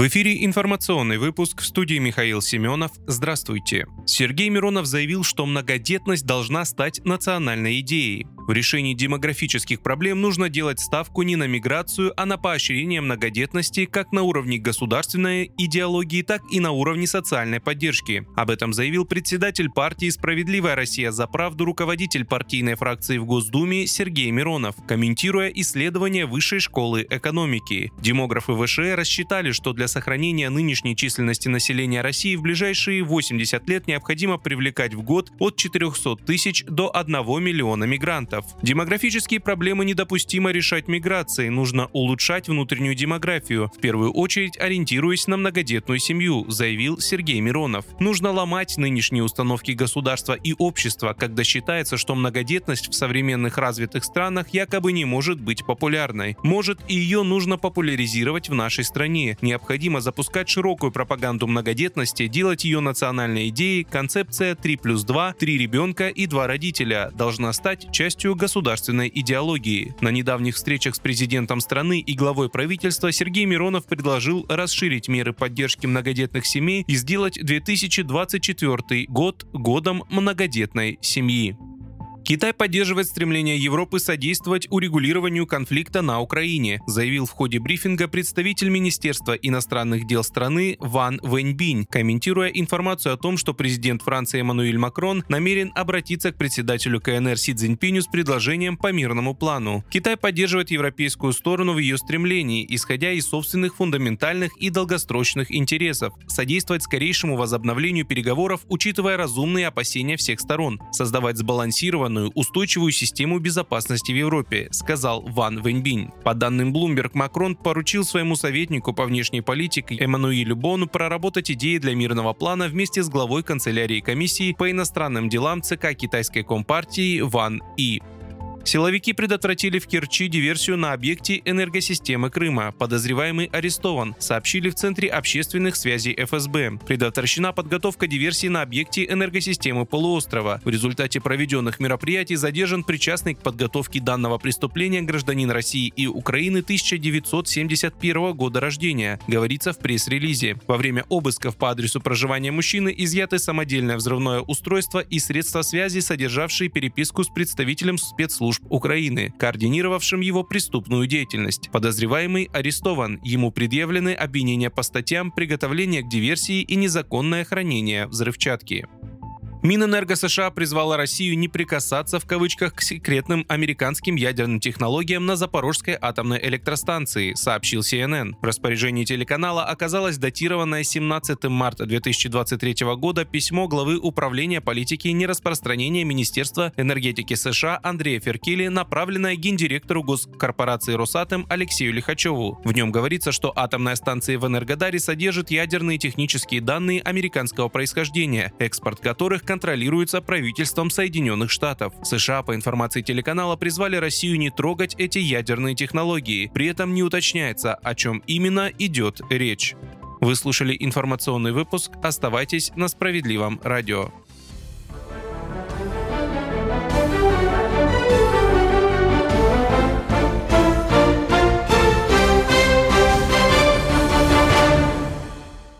В эфире информационный выпуск в студии Михаил Семенов. Здравствуйте. Сергей Миронов заявил, что многодетность должна стать национальной идеей. В решении демографических проблем нужно делать ставку не на миграцию, а на поощрение многодетности как на уровне государственной идеологии, так и на уровне социальной поддержки. Об этом заявил председатель партии «Справедливая Россия за правду» руководитель партийной фракции в Госдуме Сергей Миронов, комментируя исследования Высшей школы экономики. Демографы ВШЭ рассчитали, что для сохранения нынешней численности населения России в ближайшие 80 лет необходимо привлекать в год от 400 тысяч до 1 миллиона мигрантов мигрантов. Демографические проблемы недопустимо решать миграцией, нужно улучшать внутреннюю демографию, в первую очередь ориентируясь на многодетную семью, заявил Сергей Миронов. Нужно ломать нынешние установки государства и общества, когда считается, что многодетность в современных развитых странах якобы не может быть популярной. Может и ее нужно популяризировать в нашей стране. Необходимо запускать широкую пропаганду многодетности, делать ее национальной идеей, концепция 3 плюс 2, 3 ребенка и 2 родителя должна стать частью частью государственной идеологии. На недавних встречах с президентом страны и главой правительства Сергей Миронов предложил расширить меры поддержки многодетных семей и сделать 2024 год годом многодетной семьи. Китай поддерживает стремление Европы содействовать урегулированию конфликта на Украине, заявил в ходе брифинга представитель Министерства иностранных дел страны Ван Вэньбинь, комментируя информацию о том, что президент Франции Эммануэль Макрон намерен обратиться к председателю КНР Си Цзиньпиню с предложением по мирному плану. Китай поддерживает европейскую сторону в ее стремлении, исходя из собственных фундаментальных и долгосрочных интересов, содействовать скорейшему возобновлению переговоров, учитывая разумные опасения всех сторон, создавать сбалансированную сбалансированную, устойчивую систему безопасности в Европе, сказал Ван Вэньбинь. По данным Bloomberg, Макрон поручил своему советнику по внешней политике Эммануилю Бону проработать идеи для мирного плана вместе с главой канцелярии комиссии по иностранным делам ЦК китайской компартии Ван И. Силовики предотвратили в Керчи диверсию на объекте энергосистемы Крыма. Подозреваемый арестован, сообщили в Центре общественных связей ФСБ. Предотвращена подготовка диверсии на объекте энергосистемы полуострова. В результате проведенных мероприятий задержан причастный к подготовке данного преступления гражданин России и Украины 1971 года рождения, говорится в пресс-релизе. Во время обысков по адресу проживания мужчины изъяты самодельное взрывное устройство и средства связи, содержавшие переписку с представителем спецслужб спецслужб Украины, координировавшим его преступную деятельность. Подозреваемый арестован. Ему предъявлены обвинения по статьям приготовления к диверсии и незаконное хранение взрывчатки. Минэнерго США призвала Россию не прикасаться в кавычках к секретным американским ядерным технологиям на Запорожской атомной электростанции, сообщил CNN. В распоряжении телеканала оказалось датированное 17 марта 2023 года письмо главы Управления политики и нераспространения Министерства энергетики США Андрея Феркили, направленное гендиректору госкорпорации «Росатом» Алексею Лихачеву. В нем говорится, что атомная станция в Энергодаре содержит ядерные технические данные американского происхождения, экспорт которых контролируется правительством Соединенных Штатов. США, по информации телеканала, призвали Россию не трогать эти ядерные технологии. При этом не уточняется, о чем именно идет речь. Вы слушали информационный выпуск. Оставайтесь на справедливом радио.